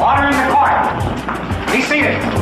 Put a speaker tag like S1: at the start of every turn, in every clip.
S1: Order in the court. Be seated.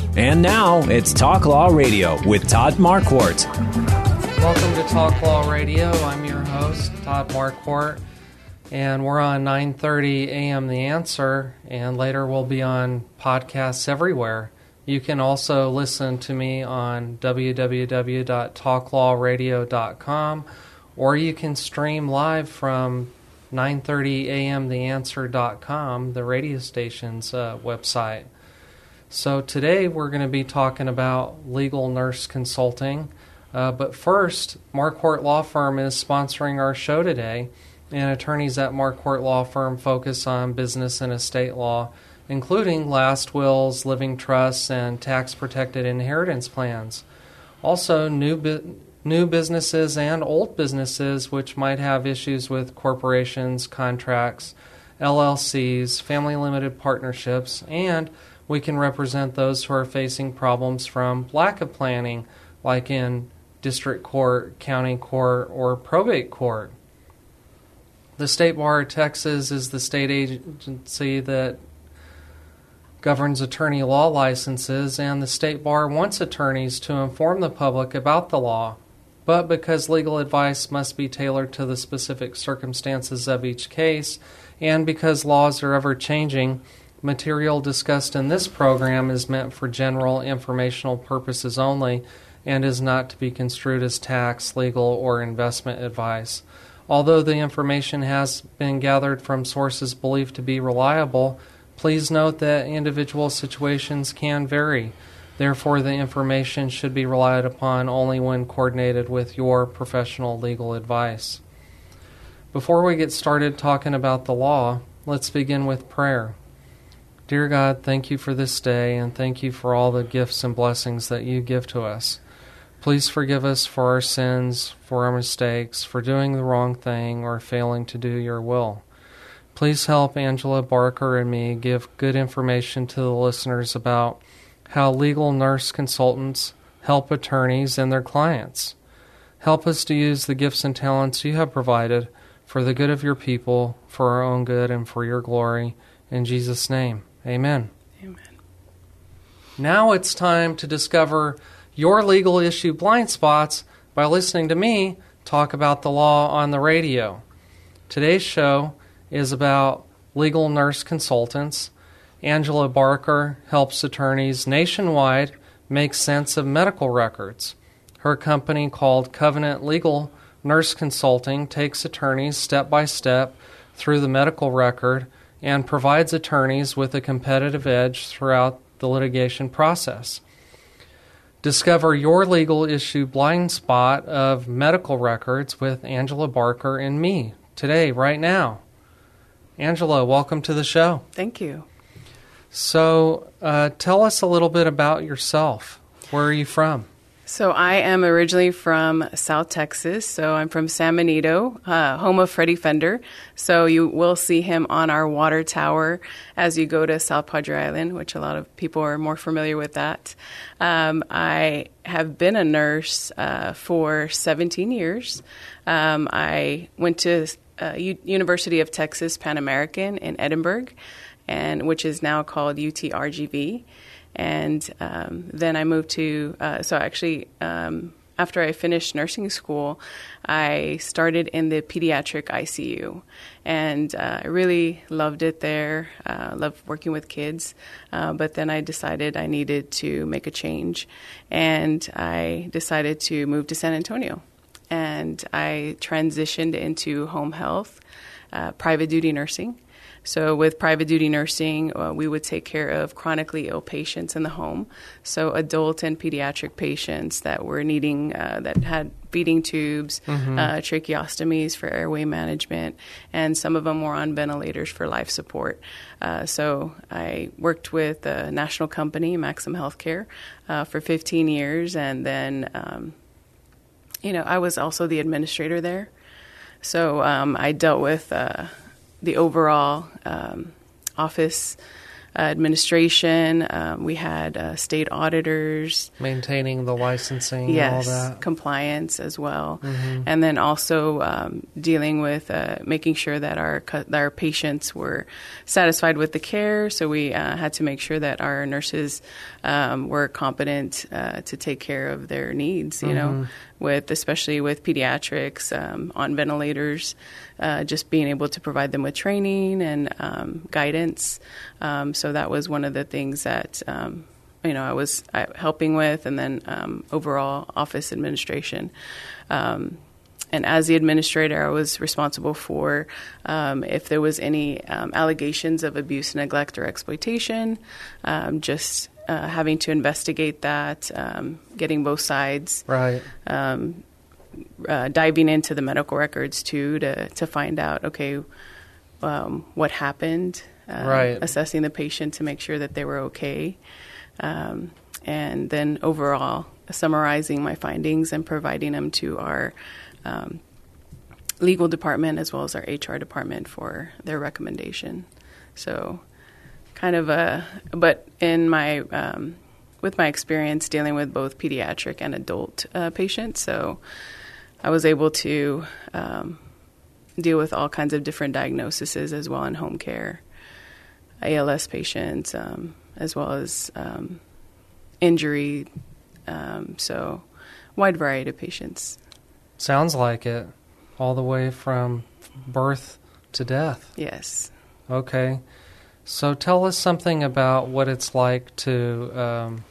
S2: And now it's Talk Law Radio with Todd Marquardt.
S3: Welcome to Talk Law Radio. I'm your host, Todd Marquardt, and we're on 9:30 a.m. The Answer, and later we'll be on podcasts everywhere. You can also listen to me on www.talklawradio.com, or you can stream live from 9:30 a.m. TheAnswer.com, the radio station's uh, website. So today we're going to be talking about legal nurse consulting. Uh, but first, Marquardt Law Firm is sponsoring our show today, and attorneys at Marquardt Law Firm focus on business and estate law, including last wills, living trusts, and tax protected inheritance plans. Also, new bu- new businesses and old businesses which might have issues with corporations, contracts, LLCs, family limited partnerships, and we can represent those who are facing problems from lack of planning, like in district court, county court, or probate court. The State Bar of Texas is the state agency that governs attorney law licenses, and the State Bar wants attorneys to inform the public about the law. But because legal advice must be tailored to the specific circumstances of each case, and because laws are ever changing, material discussed in this program is meant for general informational purposes only and is not to be construed as tax, legal, or investment advice. Although the information has been gathered from sources believed to be reliable, please note that individual situations can vary. Therefore, the information should be relied upon only when coordinated with your professional legal advice. Before we get started talking about the law, let's begin with prayer. Dear God, thank you for this day and thank you for all the gifts and blessings that you give to us. Please forgive us for our sins, for our mistakes, for doing the wrong thing or failing to do your will. Please help Angela Barker and me give good information to the listeners about how legal nurse consultants help attorneys and their clients. Help us to use the gifts and talents you have provided for the good of your people, for our own good, and for your glory. In Jesus' name, amen.
S4: Amen.
S3: Now it's time to discover your legal issue blind spots by listening to me talk about the law on the radio. Today's show is about legal nurse consultants. Angela Barker helps attorneys nationwide make sense of medical records. Her company, called Covenant Legal Nurse Consulting, takes attorneys step by step through the medical record and provides attorneys with a competitive edge throughout the litigation process. Discover your legal issue blind spot of medical records with Angela Barker and me today, right now. Angela, welcome to the show.
S4: Thank you.
S3: So, uh, tell us a little bit about yourself. Where are you from?
S4: So, I am originally from South Texas. So, I'm from San Benito, uh, home of Freddie Fender. So, you will see him on our water tower as you go to South Padre Island, which a lot of people are more familiar with that. Um, I have been a nurse uh, for 17 years. Um, I went to uh, U- University of Texas Pan American in Edinburg, and which is now called UTRGV. And um, then I moved to, uh, so actually um, after I finished nursing school, I started in the pediatric ICU, and uh, I really loved it there. Uh, loved working with kids, uh, but then I decided I needed to make a change, and I decided to move to San Antonio, and I transitioned into home health, uh, private duty nursing. So, with private duty nursing, uh, we would take care of chronically ill patients in the home. So, adult and pediatric patients that were needing, uh, that had feeding tubes, mm-hmm. uh, tracheostomies for airway management, and some of them were on ventilators for life support. Uh, so, I worked with a national company, Maxim Healthcare, uh, for 15 years, and then, um, you know, I was also the administrator there. So um, I dealt with uh, the overall um, office administration. Um, we had uh, state auditors,
S3: maintaining the licensing,
S4: yes,
S3: all that
S4: compliance as well, mm-hmm. and then also um, dealing with uh, making sure that our that our patients were satisfied with the care. So we uh, had to make sure that our nurses um, were competent uh, to take care of their needs. You mm-hmm. know, with especially with pediatrics um, on ventilators uh, just being able to provide them with training and um, guidance. Um, so that was one of the things that um, you know I was uh, helping with, and then um, overall office administration. Um, and as the administrator, I was responsible for um, if there was any allegations of abuse, neglect, or exploitation. just uh, having to investigate that, getting both sides.
S3: Right
S4: uh, diving into the medical records too to to find out okay um, what happened, uh,
S3: right.
S4: assessing the patient to make sure that they were okay, um, and then overall summarizing my findings and providing them to our um, legal department as well as our HR department for their recommendation. So, kind of a but in my um, with my experience dealing with both pediatric and adult uh, patients, so I was able to um, deal with all kinds of different diagnoses as well in home care, ALS patients, um, as well as um, injury. Um, so, wide variety of patients.
S3: Sounds like it, all the way from birth to death.
S4: Yes.
S3: Okay. So, tell us something about what it's like to um,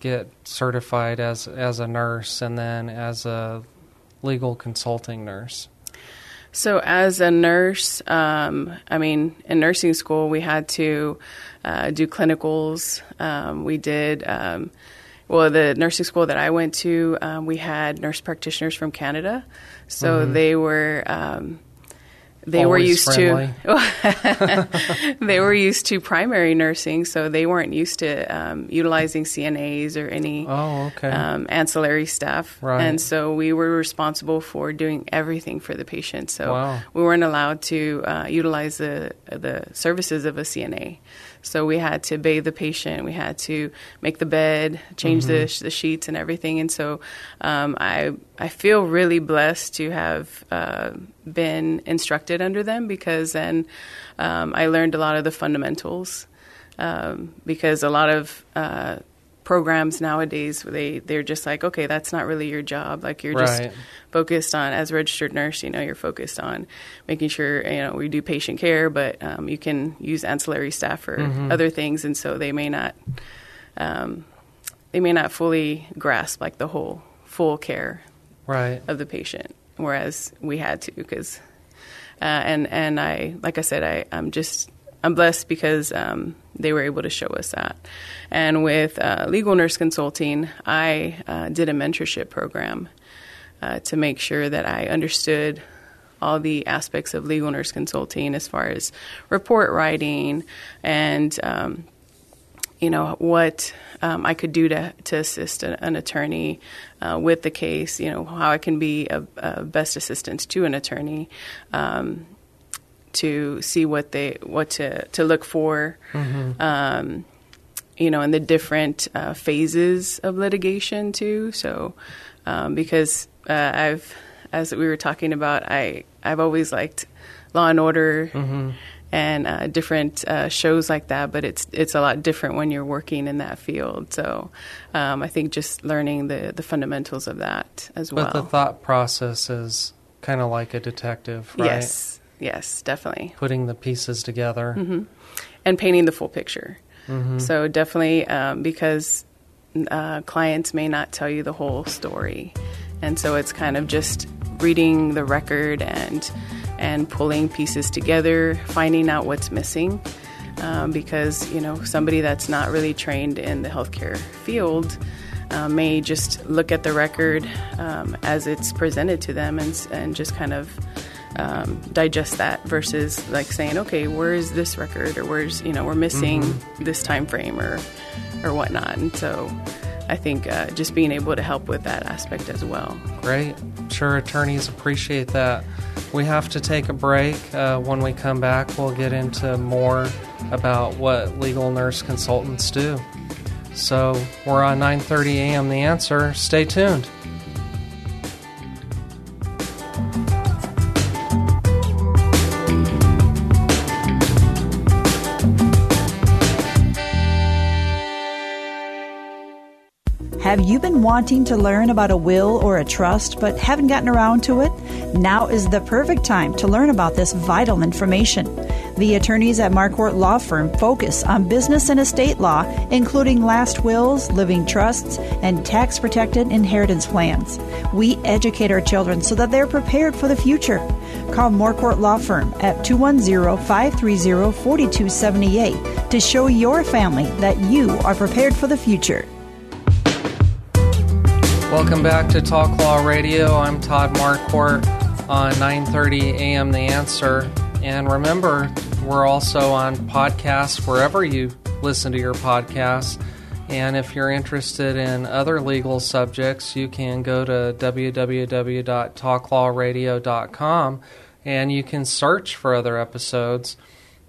S3: get certified as as a nurse and then as a legal consulting nurse?
S4: So, as a nurse, um, I mean, in nursing school, we had to uh, do clinicals. Um, we did, um, well, the nursing school that I went to, um, we had nurse practitioners from Canada. So, mm-hmm. they were um, they were used
S3: friendly.
S4: to they were used to primary nursing, so they weren't used to um, utilizing CNAs or any
S3: oh, okay.
S4: um, ancillary staff.
S3: Right.
S4: And so we were responsible for doing everything for the patient. So
S3: wow.
S4: we weren't allowed to uh, utilize the the services of a CNA. So we had to bathe the patient, we had to make the bed, change mm-hmm. the, the sheets, and everything. And so um, I I feel really blessed to have uh, been instructed under them because then um, I learned a lot of the fundamentals. Um, because a lot of uh, programs nowadays they they're just like okay that's not really your job like you're
S3: right.
S4: just focused on as a registered nurse you know you're focused on making sure you know we do patient care but um, you can use ancillary staff for
S3: mm-hmm.
S4: other things and so they may not um, they may not fully grasp like the whole full care
S3: right.
S4: of the patient whereas we had to because uh, and and I like I said I I'm just I'm blessed because um, they were able to show us that. And with uh, legal nurse consulting, I uh, did a mentorship program uh, to make sure that I understood all the aspects of legal nurse consulting as far as report writing and um, you know what um, I could do to to assist a, an attorney uh, with the case. You know how I can be a, a best assistance to an attorney. Um, to see what they what to to look for,
S3: mm-hmm.
S4: um, you know, in the different uh, phases of litigation too. So, um, because uh, I've, as we were talking about, I I've always liked Law and Order,
S3: mm-hmm.
S4: and uh, different uh, shows like that. But it's it's a lot different when you're working in that field. So um, I think just learning the the fundamentals of that as well.
S3: But the thought process is kind of like a detective, right?
S4: Yes, yes, definitely.
S3: Putting the pieces together.
S4: Mm-hmm. And painting the full picture.
S3: Mm-hmm.
S4: So definitely um, because uh, clients may not tell you the whole story, and so it's kind of just reading the record and and pulling pieces together, finding out what's missing. Um, because you know somebody that's not really trained in the healthcare field uh, may just look at the record um, as it's presented to them and, and just kind of um, digest that versus like saying, okay, where is this record or where's you know we're missing mm-hmm. this time frame or or whatnot. And so I think uh, just being able to help with that aspect as well.
S3: Great, sure attorneys appreciate that. We have to take a break. Uh, when we come back, we'll get into more about what legal nurse consultants do. So we're on 9:30 a.m. The Answer. Stay tuned.
S5: Have you been wanting to learn about a will or a trust but haven't gotten around to it? Now is the perfect time to learn about this vital information. The attorneys at Marquardt Law Firm focus on business and estate law, including last wills, living trusts, and tax protected inheritance plans. We educate our children so that they're prepared for the future. Call Marquardt Law Firm at 210 530 4278 to show your family that you are prepared for the future.
S3: Welcome back to Talk Law Radio. I'm Todd Marquardt on 9:30 a.m. The Answer. And remember, we're also on podcasts wherever you listen to your podcasts. And if you're interested in other legal subjects, you can go to www.talklawradio.com and you can search for other episodes.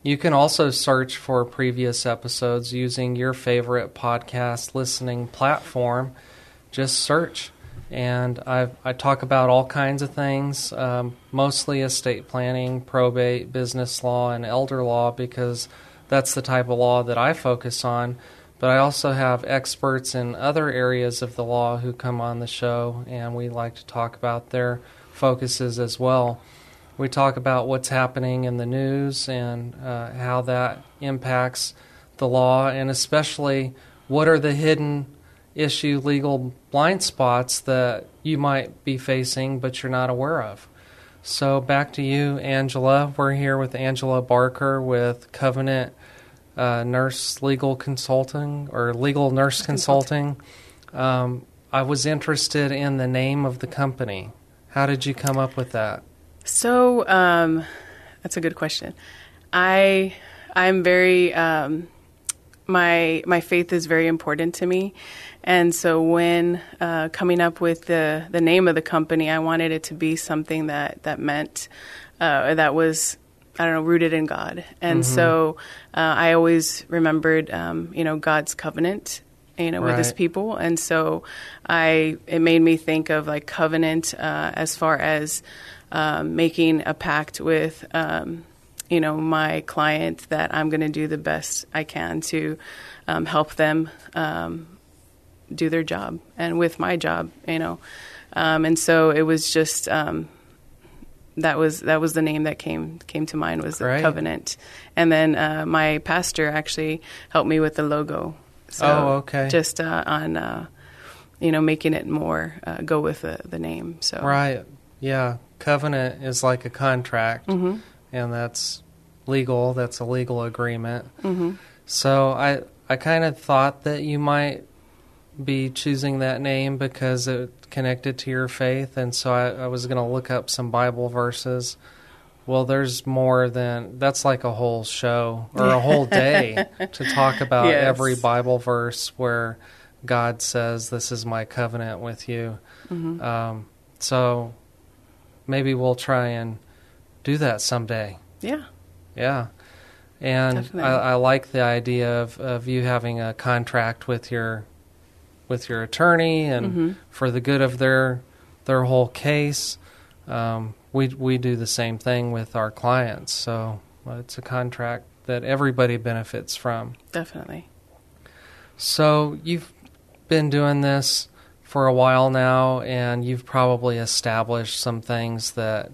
S3: You can also search for previous episodes using your favorite podcast listening platform just search. And I, I talk about all kinds of things, um, mostly estate planning, probate, business law, and elder law, because that's the type of law that I focus on. But I also have experts in other areas of the law who come on the show, and we like to talk about their focuses as well. We talk about what's happening in the news and uh, how that impacts the law, and especially what are the hidden issue legal blind spots that you might be facing but you're not aware of. So, back to you, Angela. We're here with Angela Barker with Covenant uh, Nurse Legal Consulting or Legal Nurse Consulting. Um, I was interested in the name of the company. How did you come up with that?
S4: So, um, that's a good question. I I'm very um, my my faith is very important to me, and so when uh, coming up with the the name of the company, I wanted it to be something that that meant uh, that was I don't know rooted in God, and mm-hmm. so uh, I always remembered um, you know God's covenant you know, with his people. And so I, it made me think of like covenant uh, as far as um, making a pact with, um, you know, my client that I'm going to do the best I can to um, help them um, do their job and with my job, you know. Um, and so it was just um, that was that was the name that came came to mind was the covenant. And then uh, my pastor actually helped me with the logo.
S3: So oh, okay.
S4: Just uh, on uh, you know making it more uh, go with the, the name. So
S3: right, yeah. Covenant is like a contract,
S4: mm-hmm.
S3: And that's legal. That's a legal agreement.
S4: Mm-hmm.
S3: So I I kind of thought that you might be choosing that name because it connected to your faith, and so I, I was going to look up some Bible verses. Well, there's more than that's like a whole show or a whole day to talk about
S4: yes.
S3: every Bible verse where God says, "This is my covenant with you."
S4: Mm-hmm.
S3: Um, so maybe we'll try and do that someday.
S4: Yeah.
S3: Yeah. And I, I, like the idea of, of you having a contract with your with your attorney and
S4: mm-hmm.
S3: for the good of their their whole case. Um, we we do the same thing with our clients, so it's a contract that everybody benefits from.
S4: Definitely.
S3: So you've been doing this for a while now, and you've probably established some things that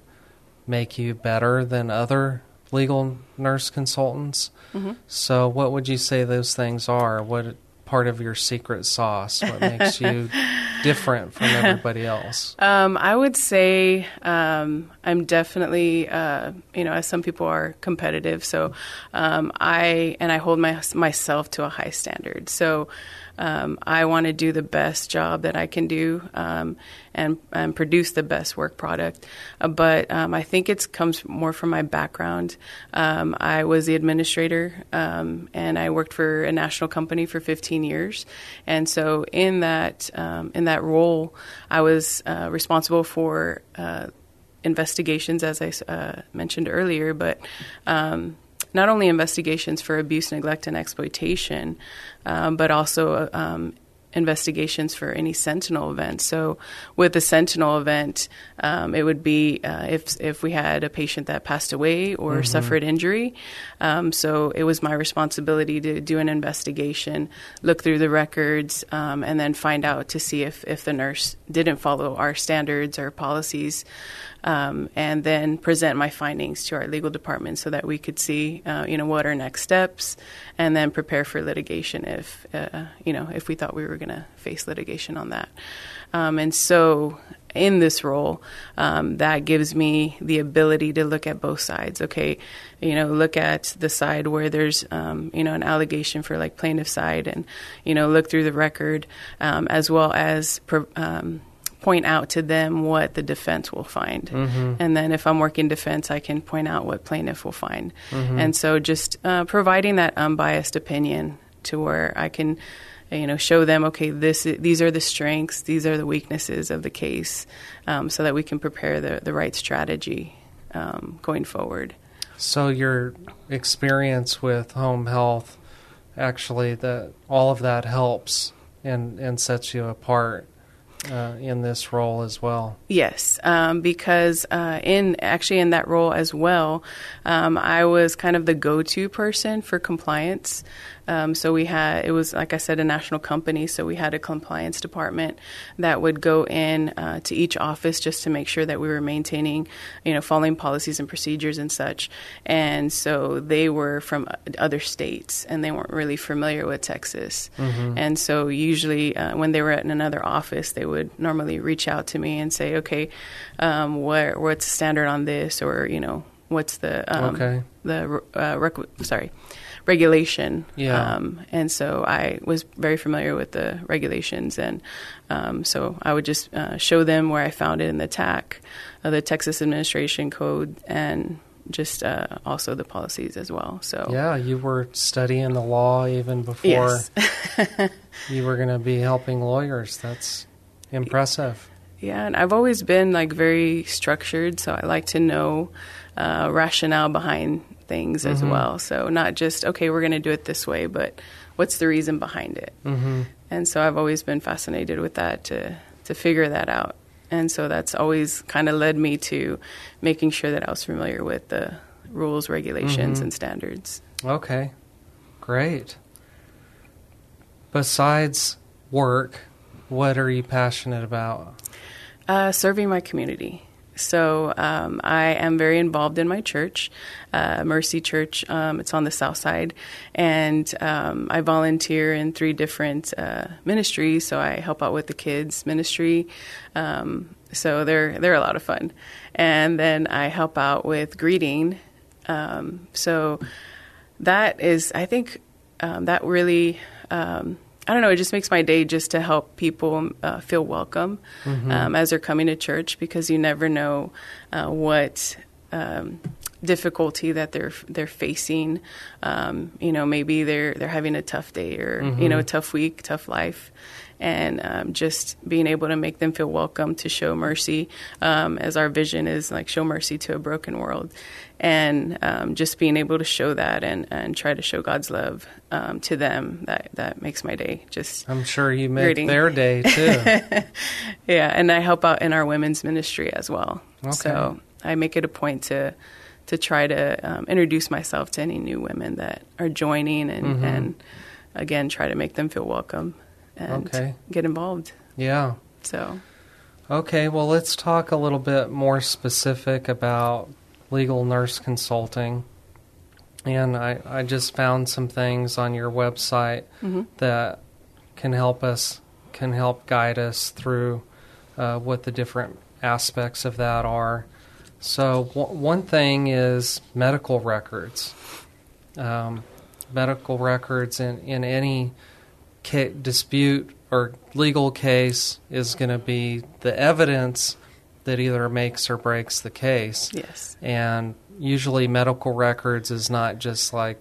S3: make you better than other legal nurse consultants.
S4: Mm-hmm.
S3: So, what would you say those things are? What part of your secret sauce? What makes you different from everybody else?
S4: Um, I would say um, I'm definitely, uh, you know, as some people are competitive. So um, I and I hold my, myself to a high standard. So um, I want to do the best job that I can do um, and, and produce the best work product. Uh, but um, I think it comes more from my background. Um, I was the administrator um, and I worked for a national company for 15 years. And so in that um, in that role, I was uh, responsible for uh, investigations, as I uh, mentioned earlier, but um, not only investigations for abuse, neglect, and exploitation, um, but also um, investigations for any sentinel event. So, with a sentinel event, um, it would be uh, if if we had a patient that passed away or
S3: Mm-hmm.
S4: suffered injury. Um, so, it was my responsibility to do an investigation, look through the records, um, and then find out to see if if the nurse didn't follow our standards or policies. Um, and then present my findings to our legal department so that we could see, uh, you know, what are next steps, and then prepare for litigation if, uh, you know, if we thought we were going to face litigation on that. Um, and so, in this role, um, that gives me the ability to look at both sides. Okay, you know, look at the side where there's, um, you know, an allegation for like plaintiff side, and you know, look through the record, um, as well as. Pro- um, point out to them what the defense will find. And then if I'm working defense, I can point out what plaintiff will find. And so just uh, providing that unbiased opinion to where I can you know show them okay this these are the strengths these are the weaknesses of the case um, so that we can prepare the, the right strategy um, going forward
S3: So, your experience with home health actually, that all of that helps and and sets you apart uh, in this role as well.
S4: Yes, um, because uh, in actually in that role as well, um, I was kind of the go-to person for compliance. Um, so we had it was like I said a national company, so we had a compliance department that would go in uh, to each office just to make sure that we were maintaining, you know, following policies and procedures and such. And so they were from other states and they weren't really familiar with Texas. And so usually uh, when they were at another office, they would normally reach out to me and say, okay, um, what what's the standard on this, or you know, what's the um,
S3: Okay.
S4: the uh, requ- sorry regulation.
S3: Yeah.
S4: Um, and so I was very familiar with the regulations, and um, so I would just uh, show them where I found it in the TAC, uh, the Texas Administration Code, and just uh, also the policies as well. So
S3: Yeah, you were studying the law even before
S4: Yes.
S3: you were going to be helping lawyers. That's impressive.
S4: Yeah, and I've always been like very structured, so I like to know uh, rationale behind things as well. So not just okay, we're going to do it this way, but what's the reason behind it? Mm-hmm. And so I've always been fascinated with that to to figure that out. And so that's always kind of led me to making sure that I was familiar with the rules, regulations, and standards.
S3: Okay, great. Besides work, what are you passionate about?
S4: Uh, serving my community. So um, I am very involved in my church, uh, Mercy Church. Um, it's on the south side, and um, I volunteer in three different uh, ministries. So I help out with the kids ministry. Um, so they're they're a lot of fun, and then I help out with greeting. Um, so that is, I think, um, that really. I don't know. It just makes my day just to help people uh, feel welcome um, as they're coming to church because you never know uh, what um, difficulty that they're they're facing. Um, you know, maybe they're they're having a tough day or you know a tough week, tough life, and um, just being able to make them feel welcome to show mercy, um, as our vision is like show mercy to a broken world, and um, just being able to show that and, and try to show God's love um, to them that that makes my day just
S3: I'm sure you make
S4: Greeting.
S3: their day too.
S4: yeah, and I help out in our women's ministry as well.
S3: Okay.
S4: So I make it a point to to try to um, introduce myself to any new women that are joining and,
S3: Mhm.
S4: and again try to make them feel welcome and
S3: Okay.
S4: get involved.
S3: Yeah.
S4: So
S3: Okay, well, let's talk a little bit more specific about legal nurse consulting. And I, I just found some things on your website
S4: Mhm.
S3: that can help us, can help guide us through uh, what the different aspects of that are. So, w- one thing is medical records. Um, medical records in, in any ca- dispute or legal case is going to be the evidence that either makes or breaks the case.
S4: Yes.
S3: And usually, medical records is not just like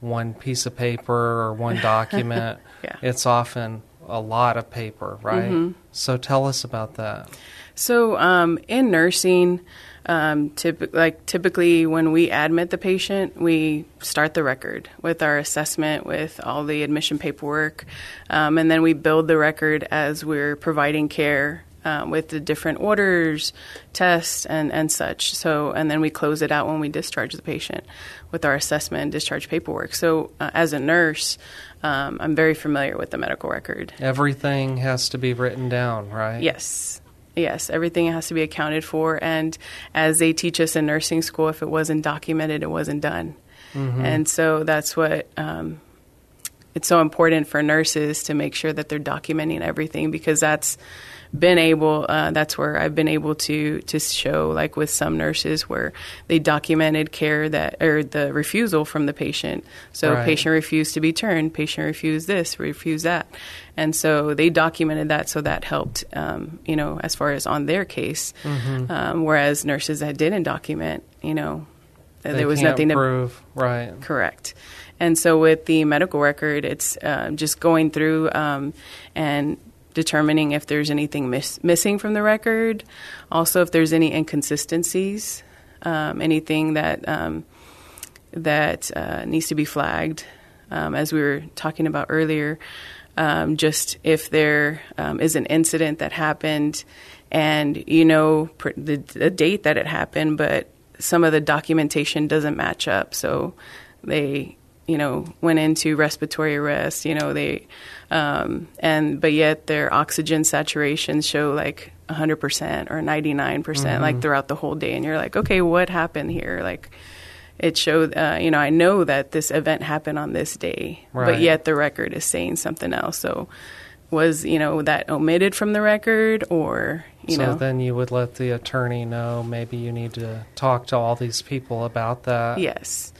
S3: one piece of paper or one document.
S4: Yeah.
S3: It's often a lot of paper, right?
S4: Mm-hmm.
S3: So, tell us about that.
S4: So um, in nursing, um, typ- like typically when we admit the patient, we start the record with our assessment, with all the admission paperwork, um, and then we build the record as we're providing care. Um, with the different orders, tests, and, and such. So, and then we close it out when we discharge the patient with our assessment and discharge paperwork. So, uh, as a nurse, um, I'm very familiar with the medical record.
S3: Everything has to be written down, right?
S4: Yes. Yes, everything has to be accounted for. And as they teach us in nursing school, if it wasn't documented, it wasn't done.
S3: Mhm.
S4: And so that's what um, it's so important for nurses to make sure that they're documenting everything because that's been able uh, that's where I've been able to to show like with some nurses where they documented care that or the refusal from the patient so
S3: Right.
S4: patient refused to be turned patient refused this refused that and so they documented that so that helped um, you know as far as on their case
S3: Mhm.
S4: um, whereas nurses that didn't document you know
S3: They
S4: there was nothing to
S3: prove, right?
S4: Correct. And so with the medical record, it's uh, just going through um, and determining if there's anything miss- missing from the record. Also, if there's any inconsistencies, um, anything that um, that uh, needs to be flagged, um, as we were talking about earlier. Um, just if there um, is an incident that happened, and you know pr- the, the date that it happened, but some of the documentation doesn't match up, so they you know went into respiratory arrest. You know they um, and but yet their oxygen saturations show like 100% or 99%
S3: Mhm.
S4: like throughout the whole day and you're like okay what happened here like it showed uh, you know i know that this event happened on this day
S3: Right.
S4: but yet the record is saying something else so was you know that omitted from the record or you
S3: so
S4: know
S3: then you would let the attorney know maybe you need to talk to all these people about that.
S4: Yes.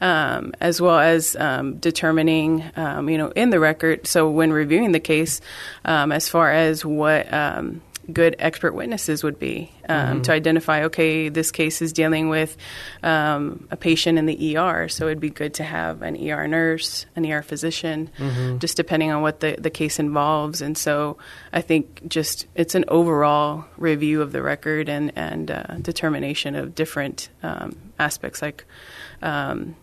S4: Um, as well as um, determining, um, you know, in the record. So when reviewing the case, um, as far as what um, good expert witnesses would be um,
S3: Mhm.
S4: to identify, okay, this case is dealing with um, a patient in the ER, so it'd be good to have an ER nurse, an ER physician,
S3: Mhm.
S4: just depending on what the, the case involves. And so I think just it's an overall review of the record and, and uh, determination of different um, aspects like um,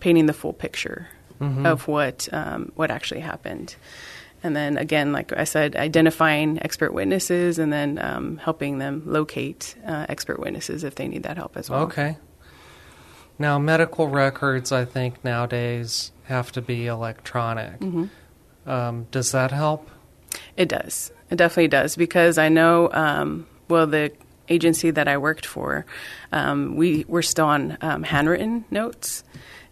S4: painting the full picture
S3: Mhm.
S4: of what um, what actually happened. And then again, like I said, identifying expert witnesses and then um, helping them locate uh, expert witnesses if they need that help as well.
S3: Okay. Now, medical records, I think nowadays have to be electronic.
S4: Mhm.
S3: Um, does that help?
S4: It does. It definitely does because I know. Um, well, the agency that I worked for, um, we were still on um, handwritten notes,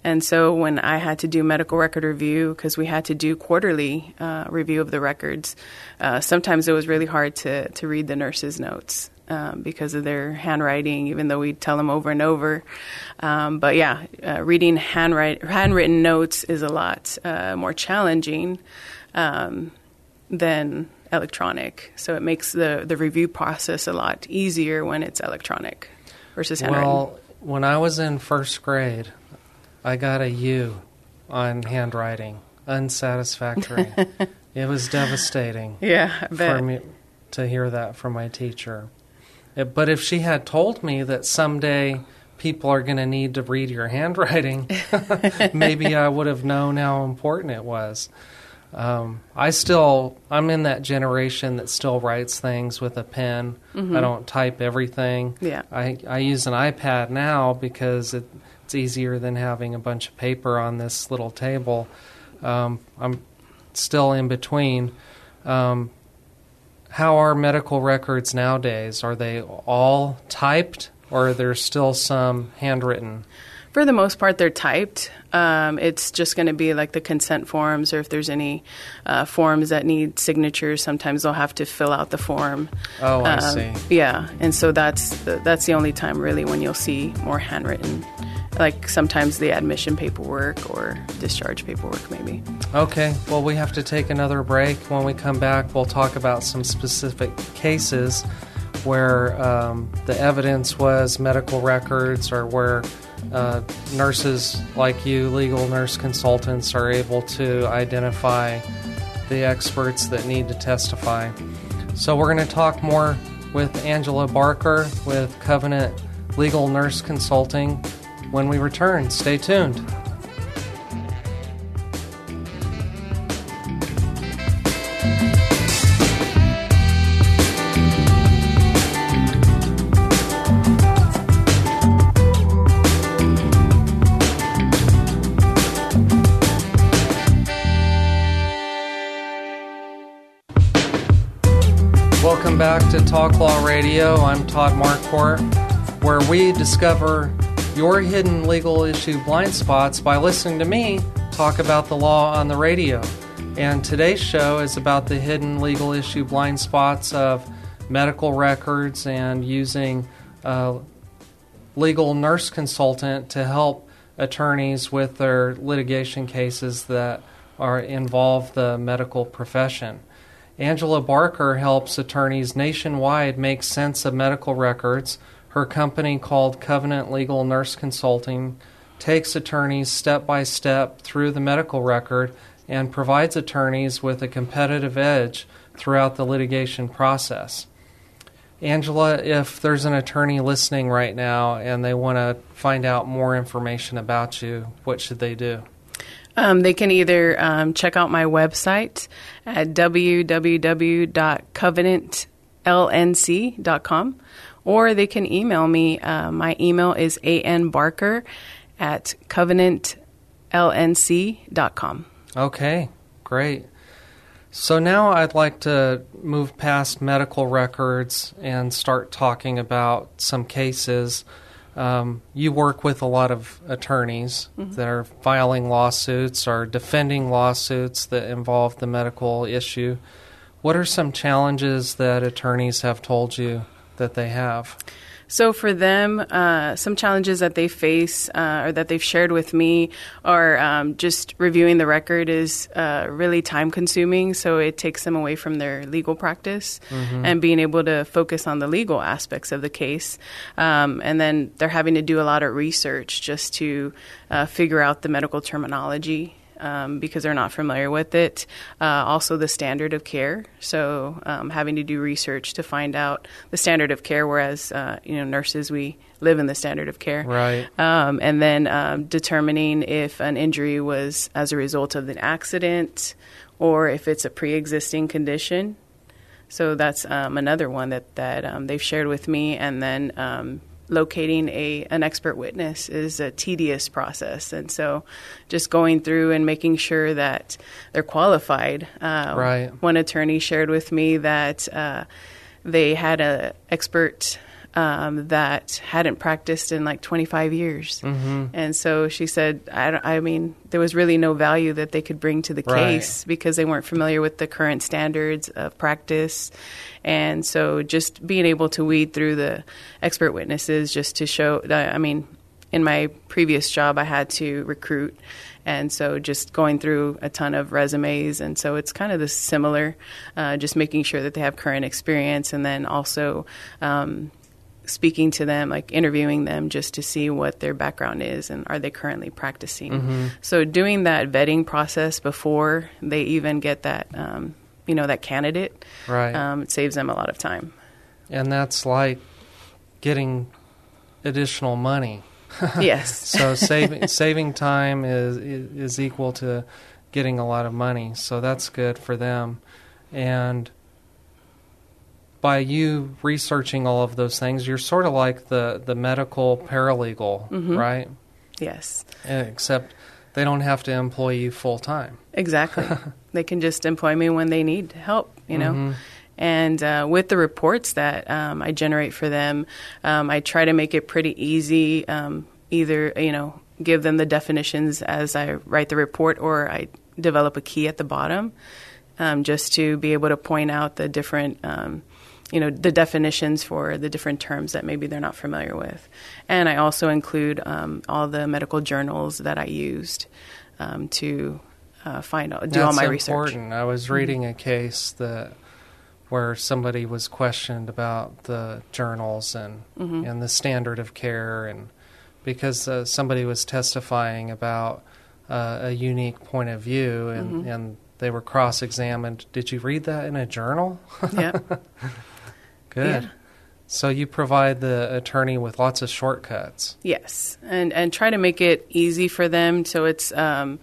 S4: and so when I had to do medical record review, because we had to do quarterly uh, review of the records, uh, sometimes it was really hard to to read the nurses' notes. Um, because of their handwriting, even though we tell them over and over. Um, but yeah, uh, reading handwrite, handwritten notes is a lot uh, more challenging um, than electronic. So it makes the, the review process a lot easier when it's electronic versus handwritten.
S3: Well, when I was in first grade, I got a U on handwriting, unsatisfactory. it was devastating.
S4: Yeah,
S3: for me to hear that from my teacher. It- But if she had told me that someday people are going to need to read your handwriting, maybe I would have known how important it was. Um, I still, I'm in that generation that still writes things with a pen.
S4: Mhm.
S3: I don't type everything.
S4: Yeah.
S3: I, I use an iPad now because it, it's easier than having a bunch of paper on this little table. Um, I'm still in between. Um, how are medical records nowadays? Are they all typed or are there still some handwritten?
S4: For the most part, they're typed. Um, it's just going to be like the consent forms, or if there's any uh, forms that need signatures, sometimes they'll have to fill out the form.
S3: Oh, I
S4: Um,
S3: see.
S4: Yeah, and so that's the, that's the only time really when you'll see more handwritten, like sometimes the admission paperwork or discharge paperwork, maybe.
S3: Okay, well, we have to take another break. When we come back, we'll talk about some specific cases where um, the evidence was medical records or where uh, nurses like you, legal nurse consultants, are able to identify the experts that need to testify. So, we're going to talk more with Angela Barker with Covenant Legal Nurse Consulting when we return. Stay tuned. Talk Law Radio. I'm Todd Marquardt, where we discover your hidden legal issue blind spots by listening to me talk about the law on the radio. And today's show is about the hidden legal issue blind spots of medical records and using a legal nurse consultant to help attorneys with their litigation cases that are involve the medical profession. Angela Barker helps attorneys nationwide make sense of medical records. Her company, called Covenant Legal Nurse Consulting, takes attorneys step by step through the medical record and provides attorneys with a competitive edge throughout the litigation process. Angela, if there's an attorney listening right now and they want to find out more information about you, what should they do?
S4: Um, they can either um, check out my website at www.covenantlnc.com or they can email me. Uh, my email is anbarker at covenantlnc.com.
S3: Okay, great. So now I'd like to move past medical records and start talking about some cases. Um, you work with a lot of attorneys
S4: Mhm.
S3: that are filing lawsuits or defending lawsuits that involve the medical issue. What are some challenges that attorneys have told you that they have?
S4: So for them, uh, some challenges that they face uh, or that they've shared with me are um, just reviewing the record is uh, really time consuming. So it takes them away from their legal practice
S6: Mhm.
S4: and being able to focus on the legal aspects of the case. Um, and then they're having to do a lot of research just to uh, figure out the medical terminology um, because they're not familiar with it. Uh, also, the standard of care. So, um, having to do research to find out the standard of care, whereas uh, you know nurses we live in the standard of care.
S3: Right.
S4: Um, and then um, determining if an injury was as a result of an accident or if it's a pre-existing condition. So that's um, another one that that um, they've shared with me, and then um, locating a an expert witness is a tedious process, and so just going through and making sure that they're qualified. Uh,
S3: Right.
S4: One attorney shared with me that uh, they had a expert. Um, that hadn't practiced in like 25 years.
S3: Mhm.
S4: And so she said, I, don't- I mean, there was really no value that they could bring to the
S3: Right.
S4: case because they weren't familiar with the current standards of practice. And so just being able to weed through the expert witnesses just to show, I mean, in my previous job, I had to recruit. And so just going through a ton of resumes. And so it's kind of the similar, uh, just making sure that they have current experience and then also, um, speaking to them, like interviewing them just to see what their background is and are they currently practicing.
S3: Mhm.
S4: So doing that vetting process before they even get that, um, you know, that candidate,
S3: Right.
S4: um, it saves them a lot of time.
S3: And that's like getting additional money.
S4: Yes.
S3: so saving saving time is is equal to getting a lot of money. So that's good for them. And by you researching all of those things, you're sort of like the, the medical paralegal,
S4: Mhm.
S3: right?
S4: Yes.
S3: Except they don't have to employ you full time.
S4: Exactly. they can just employ me when they need help, you know.
S3: Mhm.
S4: And uh, with the reports that um, I generate for them, um, I try to make it pretty easy. Um, either you know, give them the definitions as I write the report, or I develop a key at the bottom, um, just to be able to point out the different. You know the definitions for the different terms that maybe they're not familiar with, and I also include um, all the medical journals that I used um, to uh, find out, do all
S3: That's
S4: my research.
S3: important. I was reading a case that where somebody was questioned about the journals and
S4: Mhm.
S3: and the standard of care, and because uh, somebody was testifying about uh, a unique point of view, and
S4: Mhm.
S3: and they were cross examined. Did you read that in a journal?
S4: Yeah.
S3: Good.
S4: Yeah.
S3: So you provide the attorney with lots of shortcuts.
S4: Yes, and and try to make it easy for them so it's um,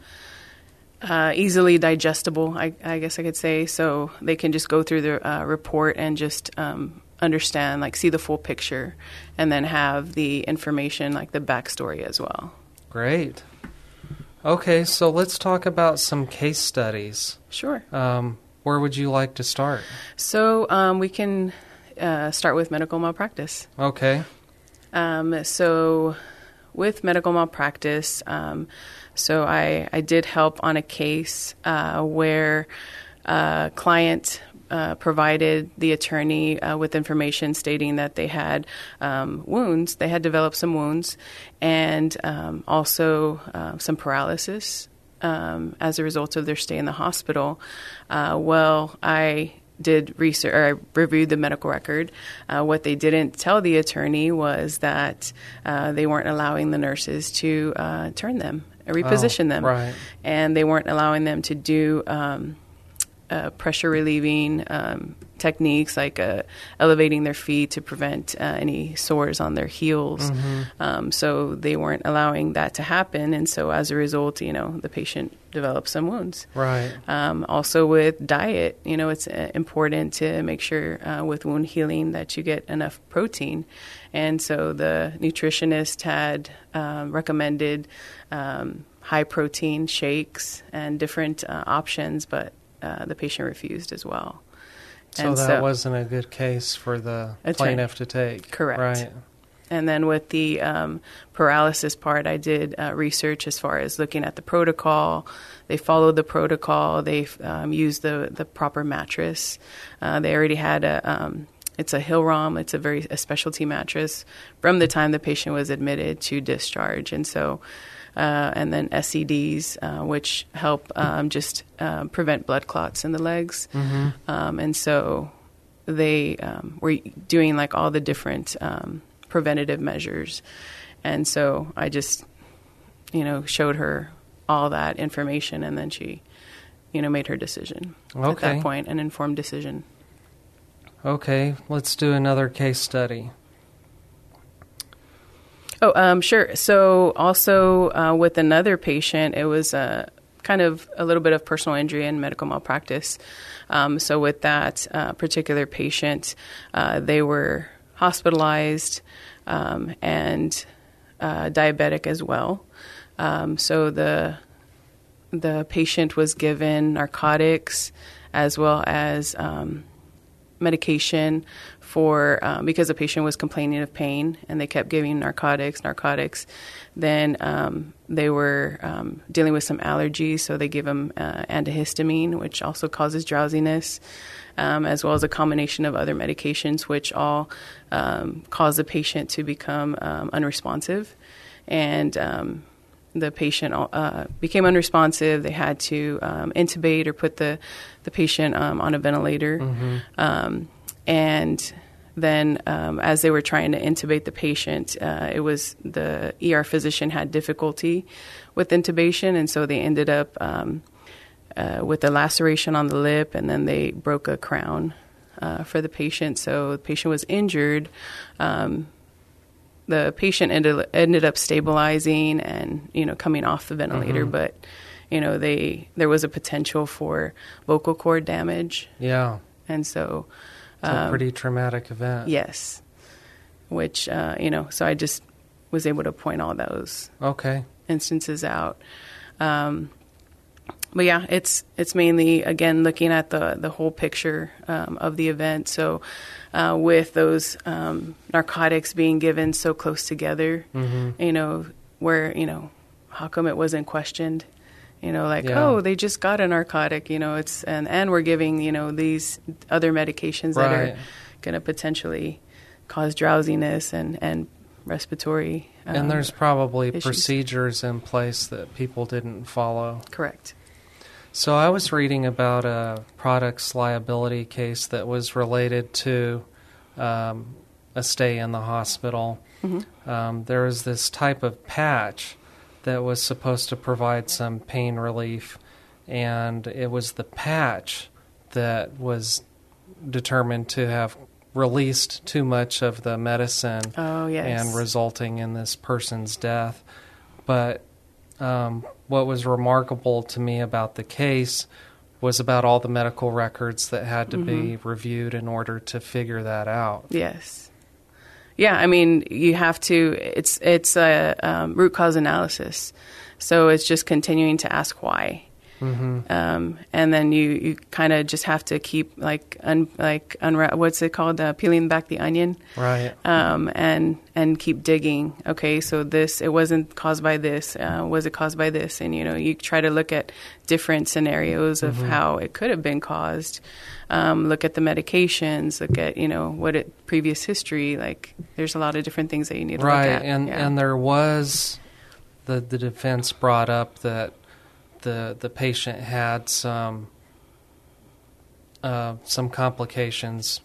S4: uh, easily digestible. I, I guess I could say so they can just go through the uh, report and just um, understand, like see the full picture, and then have the information like the backstory as well.
S3: Great. Okay, so let's talk about some case studies.
S4: Sure.
S3: Um, where would you like to start?
S4: So um, we can uh, start with medical malpractice.
S3: Okay.
S4: Um, so, with medical malpractice, um, so I, I did help on a case uh, where a client uh, provided the attorney uh, with information stating that they had um, wounds, they had developed some wounds, and um, also uh, some paralysis um, as a result of their stay in the hospital. Uh, well, I did research or I reviewed the medical record. Uh, what they didn't tell the attorney was that uh, they weren't allowing the nurses to uh, turn them, uh, reposition
S3: Oh,
S4: them,
S3: right.
S4: and they weren't allowing them to do. Um, uh, pressure relieving um, techniques like uh, elevating their feet to prevent uh, any sores on their heels.
S3: Mhm.
S4: Um, so they weren't allowing that to happen, and so as a result, you know, the patient developed some wounds.
S3: Right.
S4: Um, also with diet, you know, it's uh, important to make sure uh, with wound healing that you get enough protein, and so the nutritionist had um, recommended um, high protein shakes and different uh, options, but uh, the patient refused as well.
S3: So
S4: And
S3: that wasn't a good case for the
S4: Attorney.
S3: plaintiff to take.
S4: Correct.
S3: Right.
S4: And then with the um, paralysis part, I did uh, research as far as looking at the protocol. They followed the protocol. They um, used the the proper mattress. Uh, they already had a. Um, it's a Hillrom. It's a very a specialty mattress from the time the patient was admitted to discharge, and so. Uh, and then SCDs, uh, which help um, just uh, prevent blood clots in the legs.
S3: Mhm.
S4: Um, and so they um, were doing like all the different um, preventative measures. And so I just, you know, showed her all that information and then she, you know, made her decision at that point, an informed decision.
S3: Okay, let's do another case study.
S4: Oh, um, sure. So also uh, with another patient, it was uh, kind of a little bit of personal injury and medical malpractice. Um, so with that uh, particular patient, uh, they were hospitalized um, and uh, diabetic as well. Um, so the the patient was given narcotics as well as um, medication for um, because the patient was complaining of pain and they kept giving narcotics narcotics then um, they were um, dealing with some allergies so they give them uh, antihistamine which also causes drowsiness um, as well as a combination of other medications which all um, cause the patient to become um, unresponsive and um, the patient uh, became unresponsive. They had to um, intubate or put the the patient um, on a ventilator,
S3: Mhm.
S4: um, and then um, as they were trying to intubate the patient, uh, it was the ER physician had difficulty with intubation, and so they ended up um, uh, with a laceration on the lip, and then they broke a crown uh, for the patient. So the patient was injured. Um, the patient ended ended up stabilizing and you know coming off the ventilator,
S3: Mhm.
S4: but you know, they there was a potential for vocal cord damage,
S3: Yeah.
S4: and so
S3: It's a
S4: um,
S3: pretty traumatic event.
S4: yes, which uh, you know, so I just was able to point all those
S3: Okay.
S4: instances out. Um, but yeah, it's it's mainly again looking at the the whole picture um, of the event. So uh, with those um, narcotics being given so close together, you know, where you know, how come it wasn't questioned? You know, like
S3: Yeah.
S4: oh, they just got a narcotic. You know, it's and and we're giving you know these other medications that are going to potentially cause drowsiness and and respiratory. um,
S3: and there's probably
S4: issues.
S3: procedures in place that people didn't follow.
S4: correct.
S3: So I was reading about a products liability case that was related to um, a stay in the hospital. Um, there was this type of patch that was supposed to provide some pain relief, and it was the patch that was determined to have released too much of the medicine
S4: Oh yes.
S3: and resulting in this person's death. But um, what was remarkable to me about the case was about all the medical records that had to be reviewed in order to figure that out.
S4: Yes. Yeah, I mean, you have to. It's it's a um, root cause analysis, so it's just continuing to ask why, um, and then you, you kind of just have to keep like un, like unra- what's it called uh, peeling back the onion,
S3: Right.
S4: um, and and keep digging. Okay, so this it wasn't caused by this. Uh, was it caused by this? And you know, you try to look at different scenarios of how it could have been caused. Um, look at the medications. Look at you know what it previous history. Like there's a lot of different things that you need to
S3: right.
S4: look at.
S3: And
S4: yeah.
S3: and there was the the defense brought up that the the patient had some uh, some complications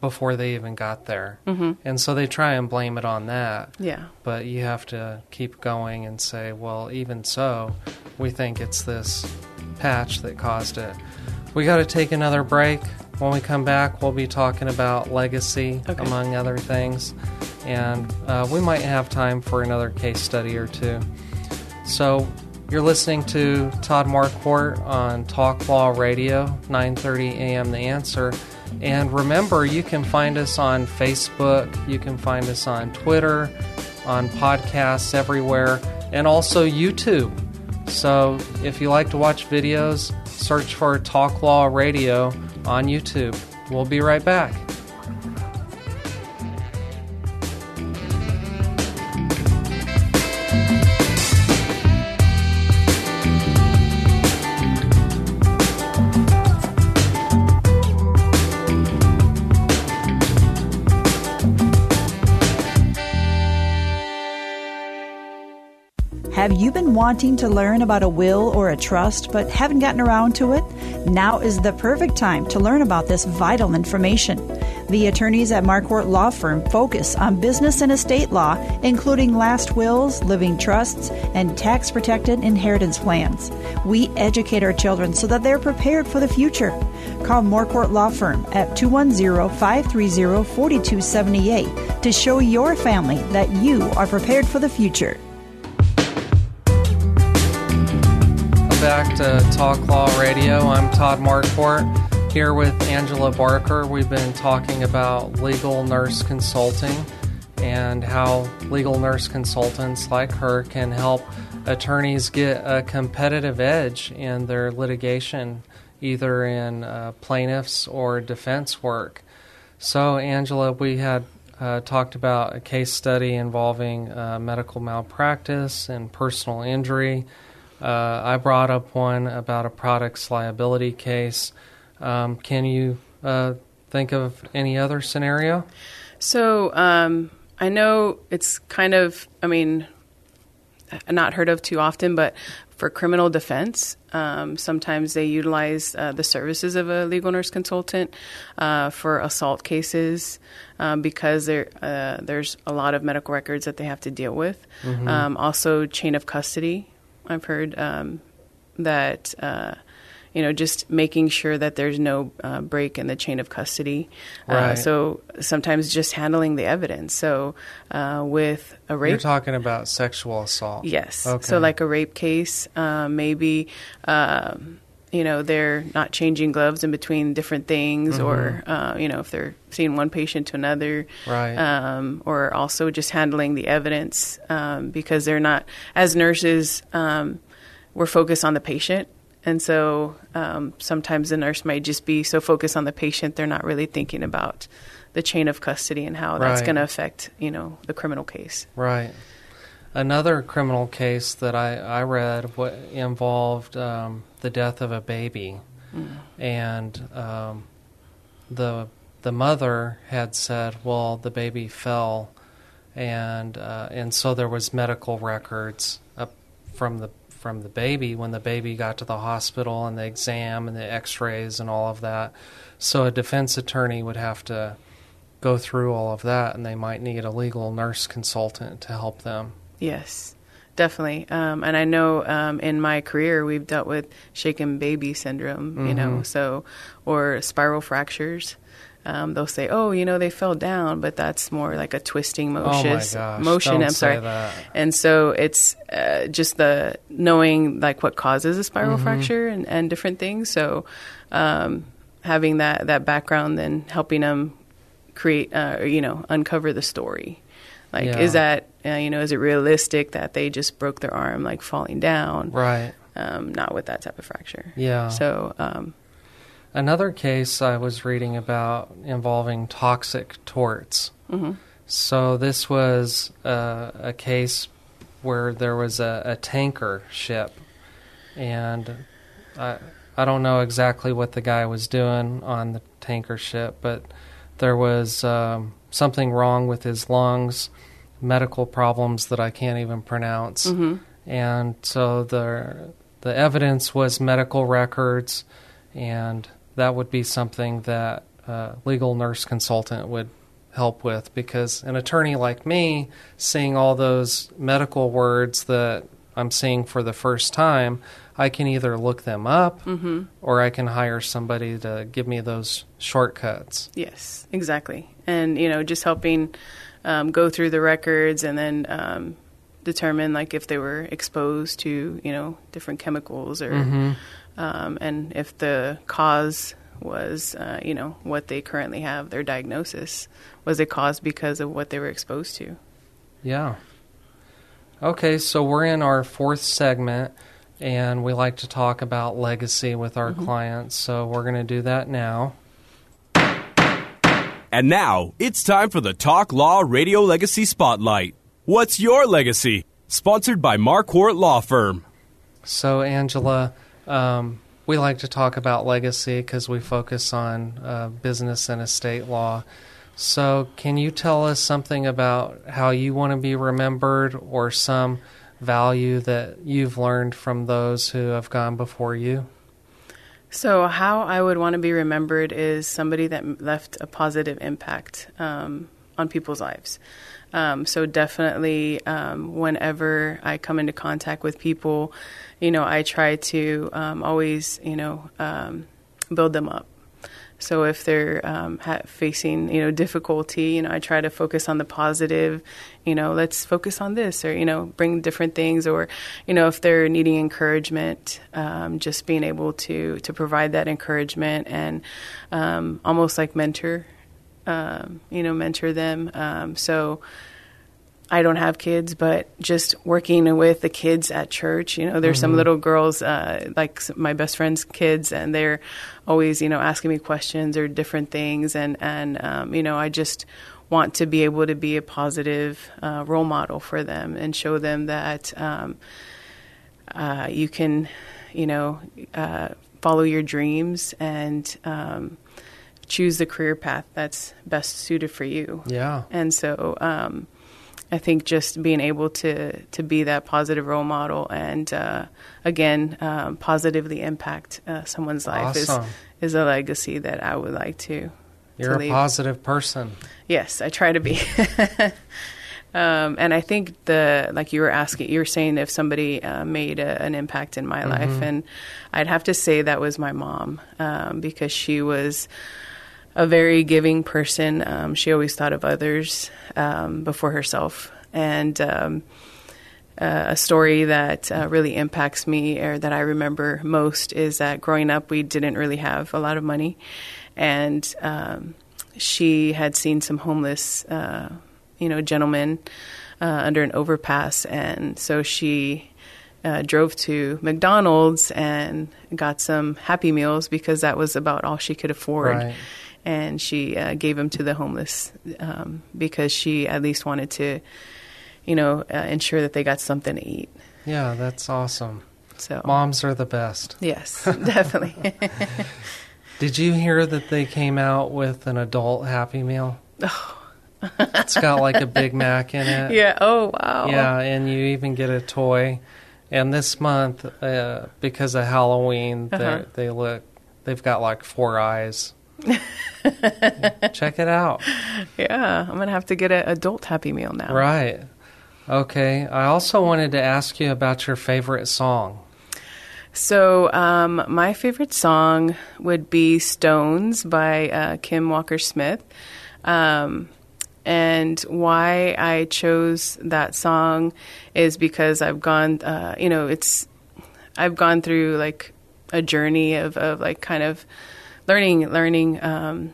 S3: before they even got there, mm-hmm. and so they try and blame it on that.
S4: yeah.
S3: but you have to keep going and say, well, even so, we think it's this patch that caused it. We got to take another break. When we come back, we'll be talking about legacy,
S4: Okay.
S3: among other things, and uh, we might have time for another case study or two. So, you're listening to Todd Marquardt on Talk Law Radio, 9:30 a.m. The Answer. And remember, you can find us on Facebook, you can find us on Twitter, on podcasts everywhere, and also YouTube. So if you like to watch videos, search for Talk Law Radio on YouTube. We'll be right back.
S5: Wanting to learn about a will or a trust but haven't gotten around to it? Now is the perfect time to learn about this vital information. The attorneys at Marquardt Law Firm focus on business and estate law, including last wills, living trusts, and tax protected inheritance plans. We educate our children so that they're prepared for the future. Call Marquardt Law Firm at 210 530 4278 to show your family that you are prepared for the future.
S3: Back to Talk Law Radio. I'm Todd Marquardt here with Angela Barker. We've been talking about legal nurse consulting and how legal nurse consultants like her can help attorneys get a competitive edge in their litigation, either in uh, plaintiffs or defense work. So, Angela, we had uh, talked about a case study involving uh, medical malpractice and personal injury. Uh, I brought up one about a products liability case. Um, can you uh, think of any other scenario?
S4: So um, I know it's kind of, I mean, not heard of too often, but for criminal defense, um, sometimes they utilize uh, the services of a legal nurse consultant uh, for assault cases um, because there uh, there's a lot of medical records that they have to deal with. Um, also, chain of custody. I've heard um, that uh, you know, just making sure that there's no uh, break in the chain of custody. Uh,
S3: Right.
S4: so sometimes just handling the evidence. So uh, with a rape,
S3: You're talking about sexual assault.
S4: Yes.
S3: Okay.
S4: So, like a rape case, uh, maybe, um, you know, they're not changing gloves in between different things, or, uh, you know, if they're seeing one patient to another.
S3: Right.
S4: Um, or also just handling the evidence um, because they're not, as nurses, um, we're focused on the patient. And so um, sometimes the nurse might just be so focused on the patient, they're not really thinking about the chain of custody and how that's going to affect, you know, the criminal case.
S3: Right. Another criminal case that I, I read what involved um, the death of a baby, and um, the the mother had said, "Well, the baby fell," and uh, and so there was medical records up from the from the baby when the baby got to the hospital and the exam and the X-rays and all of that. So a defense attorney would have to go through all of that, and they might need a legal nurse consultant to help them.
S4: Yes, definitely. Um, and I know um, in my career we've dealt with shaken baby syndrome, you know, so or spiral fractures. Um, they'll say, "Oh, you know, they fell down," but that's more like a twisting
S3: Oh my
S4: motion.
S3: gosh,
S4: motion.
S3: don't
S4: I'm sorry.
S3: that.
S4: And so it's uh, just the knowing like what causes a spiral
S3: Mm-hmm.
S4: fracture and, and different things. So um, having that that background, then helping them create, uh, you know, uncover the story. Like,
S3: Yeah.
S4: is that uh, you know, is it realistic that they just broke their arm like falling down?
S3: Right.
S4: Um, not with that type of fracture.
S3: Yeah.
S4: So um,
S3: Another case I was reading about involving toxic torts.
S4: mhm.
S3: So this was uh, a case where there was a, a tanker ship, and I I don't know exactly what the guy was doing on the tanker ship, but there was um, something wrong with his lungs, medical problems that I can't even pronounce, mm-hmm. and so the the evidence was medical records, and that would be something that a legal nurse consultant would help with because an attorney like me seeing all those medical words that I'm seeing for the first time, I can either look them up mm-hmm. or I can hire somebody to give me those shortcuts.
S4: Yes, exactly. And you know, just helping um, go through the records and then um, determine like if they were exposed to you know different chemicals or um, and if the cause was uh, you know what they currently have their diagnosis was it caused because of what they were exposed to.
S3: Yeah. Okay, so we're in our fourth segment and we like to talk about legacy with our clients. So we're going to do that now.
S6: And now it's time for the Talk Law Radio Legacy Spotlight. What's your legacy? Sponsored by Marquardt Law Firm.
S3: So, Angela, um, we like to talk about legacy because we focus on uh, business and estate law. So, can you tell us something about how you want to be remembered or some value that you've learned from those who have gone before you?
S4: So, how I would want to be remembered is somebody that left a positive impact um, on people's lives. Um, so, definitely, um, whenever I come into contact with people, you know, I try to um, always, you know, um, build them up. So if they're um, ha- facing, you know, difficulty, you know, I try to focus on the positive. You know, let's focus on this, or you know, bring different things, or you know, if they're needing encouragement, um, just being able to to provide that encouragement and um, almost like mentor, um, you know, mentor them. Um, so. I don't have kids, but just working with the kids at church, you know, there's some little girls, uh, like my best friend's kids, and they're always, you know, asking me questions or different things, and and um, you know, I just want to be able to be a positive uh, role model for them and show them that um, uh, you can, you know, uh, follow your dreams and um, choose the career path that's best suited for you.
S3: Yeah.
S4: And so um, I think just being able to to be that positive role model and uh, again um, positively impact uh, someone's life
S3: Awesome.
S4: is is a legacy that I would like to.
S3: You're
S4: to
S3: a
S4: leave.
S3: positive person.
S4: Yes, I try to be. Um, and I think the like you were asking, you were saying if somebody uh, made a, an impact in my life,
S3: Mhm.
S4: and I'd have to say that was my mom um, because she was a very giving person. Um, she always thought of others um, before herself, and um, uh, a story that uh, really impacts me or that I remember most is that growing up we didn't really have a lot of money, and um, she had seen some homeless, uh, you know, gentlemen uh, under an overpass, and so she uh, drove to McDonald's and got some Happy Meals because that was about all she could afford.
S3: Right.
S4: And she uh, gave them to the homeless um, because she at least wanted to, you know, uh, ensure that they got something to eat.
S3: Yeah, that's awesome.
S4: So
S3: moms are the best.
S4: Yes, definitely.
S3: Did you hear that they came out with an adult Happy Meal? Oh. it's got like a Big Mac in it.
S4: yeah. Oh wow.
S3: Yeah, and you even get a toy. And this month, uh, because of Halloween,
S4: Uh-huh.
S3: they look they've got like four eyes. Check it out.
S4: Yeah. I'm gonna have to get an adult Happy Meal now.
S3: Right. Okay. I also wanted to ask you about your favorite song.
S4: So, um, my favorite song would be Stones by uh, Kim Walker Smith. Um, and why I chose that song is because I've gone, uh, you know, it's, I've gone through like a journey of, of like kind of learning, learning, um,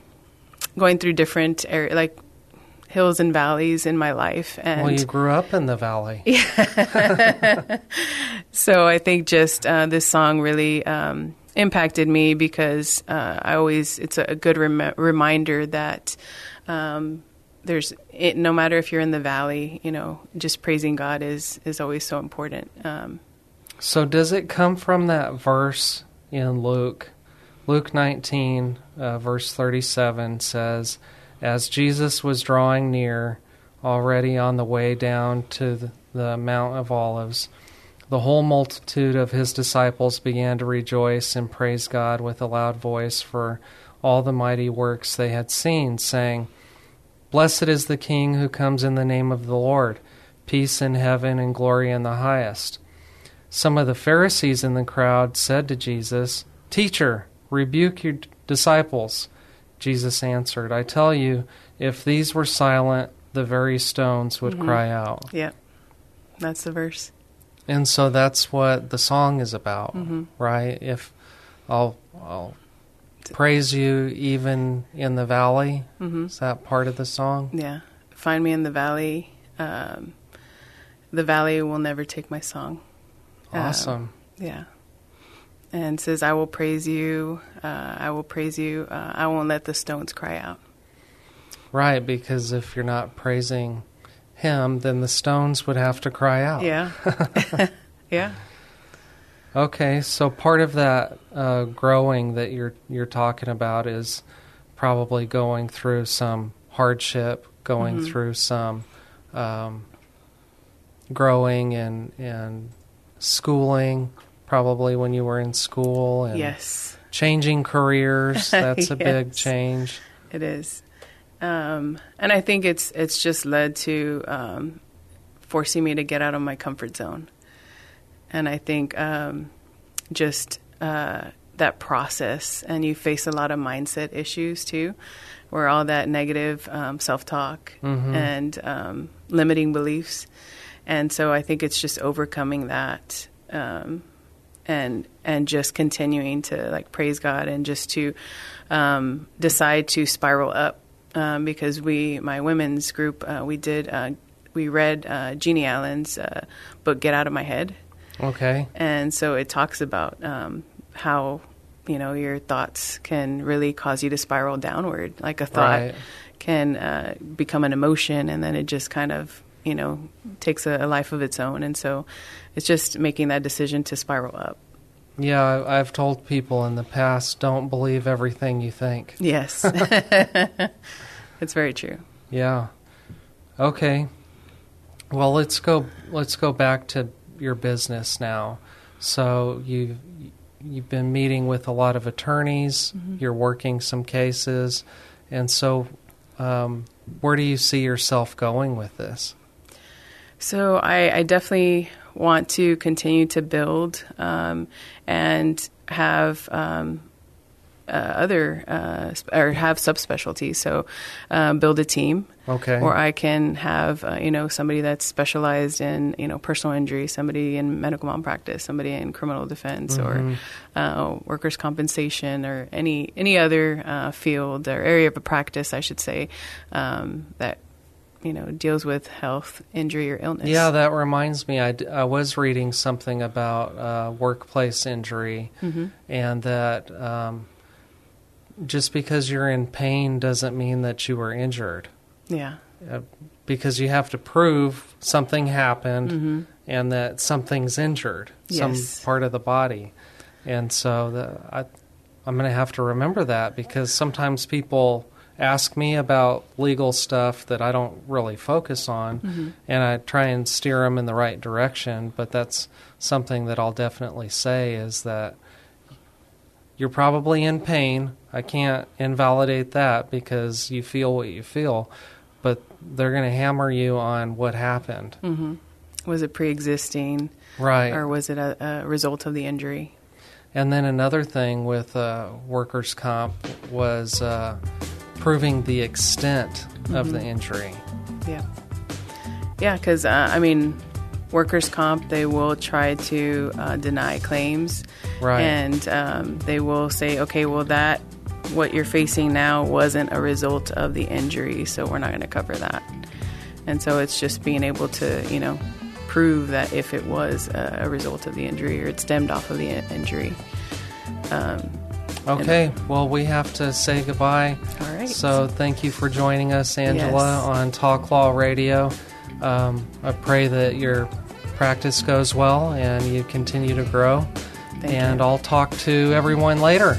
S4: going through different area, like hills and valleys in my life. And
S3: well, you grew up in the valley. Yeah.
S4: so I think just uh, this song really um, impacted me because uh, I always it's a good rem- reminder that um, there's it, no matter if you're in the valley, you know, just praising God is is always so important. Um,
S3: So does it come from that verse in Luke? Luke 19, uh, verse 37 says, As Jesus was drawing near, already on the way down to the, the Mount of Olives, the whole multitude of his disciples began to rejoice and praise God with a loud voice for all the mighty works they had seen, saying, Blessed is the King who comes in the name of the Lord, peace in heaven and glory in the highest. Some of the Pharisees in the crowd said to Jesus, Teacher, rebuke your disciples. Jesus answered, I tell you, if these were silent, the very stones would
S4: Mhm.
S3: cry out.
S4: yeah, that's the verse.
S3: And so that's what the song is about,
S4: Mhm.
S3: right? If I'll, I'll praise you even in the valley.
S4: Mhm.
S3: Is that part of the song?
S4: Yeah, find me in the valley. Um, the valley will never take my song. Um,
S3: Awesome.
S4: yeah. And says, I will praise you. Uh, I will praise you. Uh, I won't let the stones cry out.
S3: Right, because if you're not praising him, then the stones would have to cry out.
S4: Yeah. yeah.
S3: Okay, so part of that uh, growing that you're you're talking about is probably going through some hardship, going
S4: Mhm.
S3: through some um, growing and and schooling. Probably when you were in school and
S4: Yes.
S3: changing careers. That's a big change.
S4: It is, um, and I think it's it's just led to um, forcing me to get out of my comfort zone, and I think um, just uh, that process, and you face a lot of mindset issues too, where all that negative um, self talk
S3: Mhm.
S4: and um, limiting beliefs, and so I think it's just overcoming that. Um, and and just continuing to like praise God and just to um, decide to spiral up um, because we my women's group uh, we did uh, we read uh, Jennie Allen's uh, book Get Out of My Head
S3: Okay.
S4: and so it talks about um, how you know your thoughts can really cause you to spiral downward like a thought
S3: Right.
S4: can uh, become an emotion and then it just kind of you know takes a, a life of its own and so it's just making that decision to spiral up
S3: Yeah, I've told people in the past, don't believe everything you think.
S4: yes it's very true
S3: Yeah. Okay. Well, let's go. Let's go back to your business now. So you you've been meeting with a lot of attorneys.
S4: Mhm.
S3: You're working some cases, and so um, where do you see yourself going with this?
S4: So I, I definitely want to continue to build um, and have um, uh, other uh, sp- or have subspecialties. So um, build a team.
S3: Okay.
S4: Or I can have uh, you know somebody that's specialized in you know personal injury, somebody in medical malpractice, somebody in criminal defense,
S3: Mhm.
S4: or uh, workers' compensation, or any any other uh, field or area of a practice, I should say, um, that you know deals with health, injury, or illness.
S3: Yeah, that reminds me. I, d- I was reading something about uh, workplace injury,
S4: Mhm.
S3: and that um, just because you're in pain doesn't mean that you were injured.
S4: Yeah.
S3: Uh, because you have to prove something happened
S4: Mhm.
S3: and that something's injured,
S4: Yes.
S3: some part of the body. And so the, I, I'm going to have to remember that because sometimes people ask me about legal stuff that I don't really focus on,
S4: Mhm.
S3: and I try and steer them in the right direction. But that's something that I'll definitely say is that you're probably in pain. I can't invalidate that because you feel what you feel, but they're going to hammer you on what happened.
S4: hmm Was it pre-existing,
S3: Right.
S4: or was it a, a result of the injury?
S3: And then another thing with uh, workers' comp was uh, proving the extent of the injury.
S4: Yeah. Yeah, because, uh, I mean, workers' comp, they will try to uh, deny claims.
S3: Right.
S4: And um, they will say, okay, well, that, what you're facing now wasn't a result of the injury, so we're not going to cover that. And so it's just being able to, you know, prove that if it was a, a result of the injury or it stemmed off of the injury. Um,
S3: Okay, well, we have to say goodbye.
S4: All right.
S3: So thank you for joining us, Angela,
S4: Yes.
S3: on Talk Law Radio. Um, I pray that your practice goes well and you continue to grow.
S4: Thank
S3: and
S4: you.
S3: I'll talk to everyone later.